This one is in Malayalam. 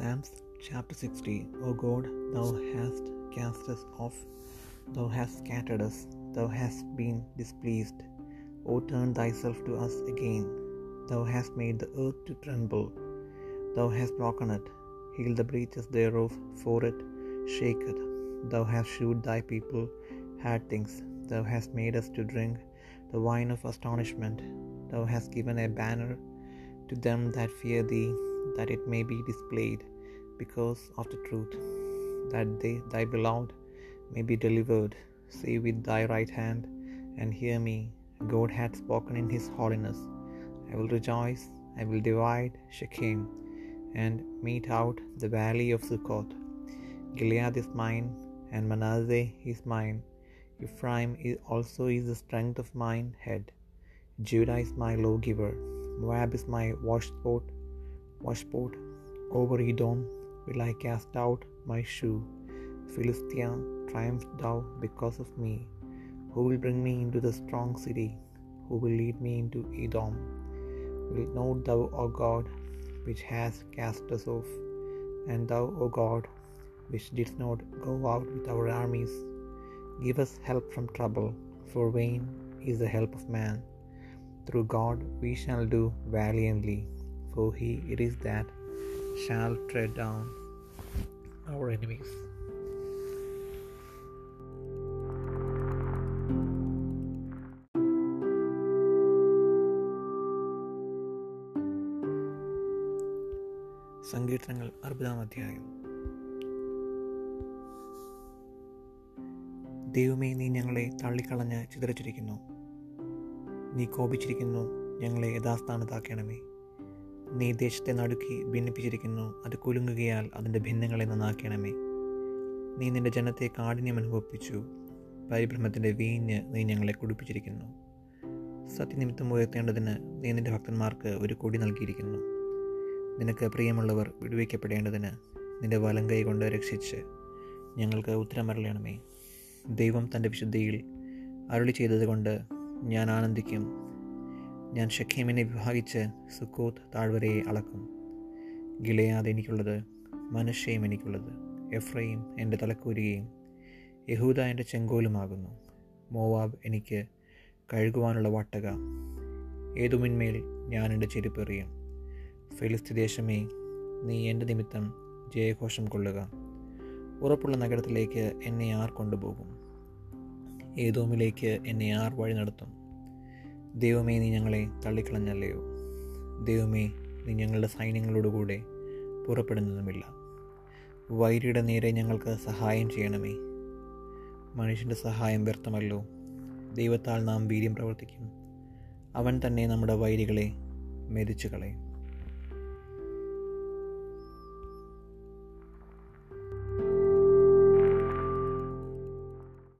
Psalms chapter 60 O God, thou hast cast us off, thou hast scattered us, thou hast been displeased. O turn thyself to us again. Thou hast made the earth to tremble, thou hast broken it, heal the breaches thereof, for it shaketh. Thou hast shewed thy people hard things, thou hast made us to drink the wine of astonishment. Thou hast given a banner to them that fear thee, that it may be displayed because of the truth, that they, thy beloved may be delivered. Say with thy right hand, and hear me. God hath spoken in his holiness. I will rejoice, I will divide Shechem, and mete out the valley of Succoth. Gilead is mine, and Manasseh is mine. Ephraim also is the strength of mine head. Judah is my lawgiver. Moab is my washpot. Washpot. Over Edom will I cast out my shoe. Philistia, triumph thou because of me. Who will bring me into the strong city? Who will lead me into Edom? Wilt not thou, O God, which hast cast us off, and thou, O God, which didst not go out with our armies, give us help from trouble, for vain is the help of man. Through God we shall do valiantly, for he it is that shall tread down our enemies. സങ്കീർത്തനങ്ങൾ അറുപതാം അധ്യായം. ദൈവമേ നീ ഞങ്ങളെ തള്ളിക്കളഞ്ഞ് ചിതറിച്ചിരിക്കുന്നു. നീ കോപിച്ചിരിക്കുന്നു ഞങ്ങളെ യഥാസ്ഥാനത്താക്കണമേ. നീ ദേശത്തെ നടുക്കി ഭിന്നിപ്പിച്ചിരിക്കുന്നു. അത് കുലുങ്ങുകയാൽ അതിന്റെ ഭിന്നങ്ങളെ നന്നാക്കണമേ. നീ നിന്റെ ജനത്തെ കാഠിന്യം അനുഭവിപ്പിച്ചു. പരിഭ്രമത്തിന്റെ വീഞ്ഞ് നീ ഞങ്ങളെ കുടിപ്പിച്ചിരിക്കുന്നു. സത്യനിമിത്തം ഉയർത്തേണ്ടതിന് നീ നിന്റെ ഭക്തന്മാർക്ക് ഒരു കൊടി നൽകിയിരിക്കുന്നു. നിനക്ക് പ്രിയമുള്ളവർ വിടുവിക്കപ്പെടേണ്ടതിന് നിന്റെ വലം കൈ കൊണ്ട് രക്ഷിച്ച് ഞങ്ങൾക്ക് ഉത്തരമരളയണമേ ദൈവം തന്റെ വിശുദ്ധിയിൽ അരുളി ചെയ്തതുകൊണ്ട് ഞാൻ ആനന്ദിക്കും. ഞാൻ ഷഖീമിനെ വിഭാഗിച്ച് സുക്കോത്ത് താഴ്വരയെ അളക്കും. ഗിലയാദ് എനിക്കുള്ളത് മനുഷ്യയും എനിക്കുള്ളത് എഫ്രയും എന്റെ തലക്കൂരുകയും യഹൂദ എന്റെ ചെങ്കോലുമാകുന്നു. മോവാബ് എനിക്ക് കഴുകുവാനുള്ള വാട്ടക. ഏതുമിന്മേൽ ഞാൻ എന്റെ ചെരുപ്പെറിയും ഫെലിസ്തി ദേശമേ നീ എന്റെ നിമിത്തം ജയഘോഷം കൊള്ളുക. ഉറപ്പുള്ള നഗരത്തിലേക്ക് എന്നെ ആർ കൊണ്ടുപോകും. ഏതോമിലേക്ക് എന്നെ ആർ വഴി നടത്തും. ദൈവമേ നീ ഞങ്ങളെ തള്ളിക്കളഞ്ഞല്ലയോ? ദൈവമേ നീ ഞങ്ങളുടെ സൈന്യങ്ങളോടുകൂടെ പുറപ്പെടുന്നതുമില്ല. വൈരിയുടെ നേരെ ഞങ്ങൾക്ക് സഹായം ചെയ്യണമേ. മനുഷ്യന്റെ സഹായം വ്യർത്ഥമല്ലോ. ദൈവത്താൽ നാം വീര്യം പ്രവർത്തിക്കും. അവൻ തന്നെ നമ്മുടെ വൈരികളെ മെതിച്ചു കളയും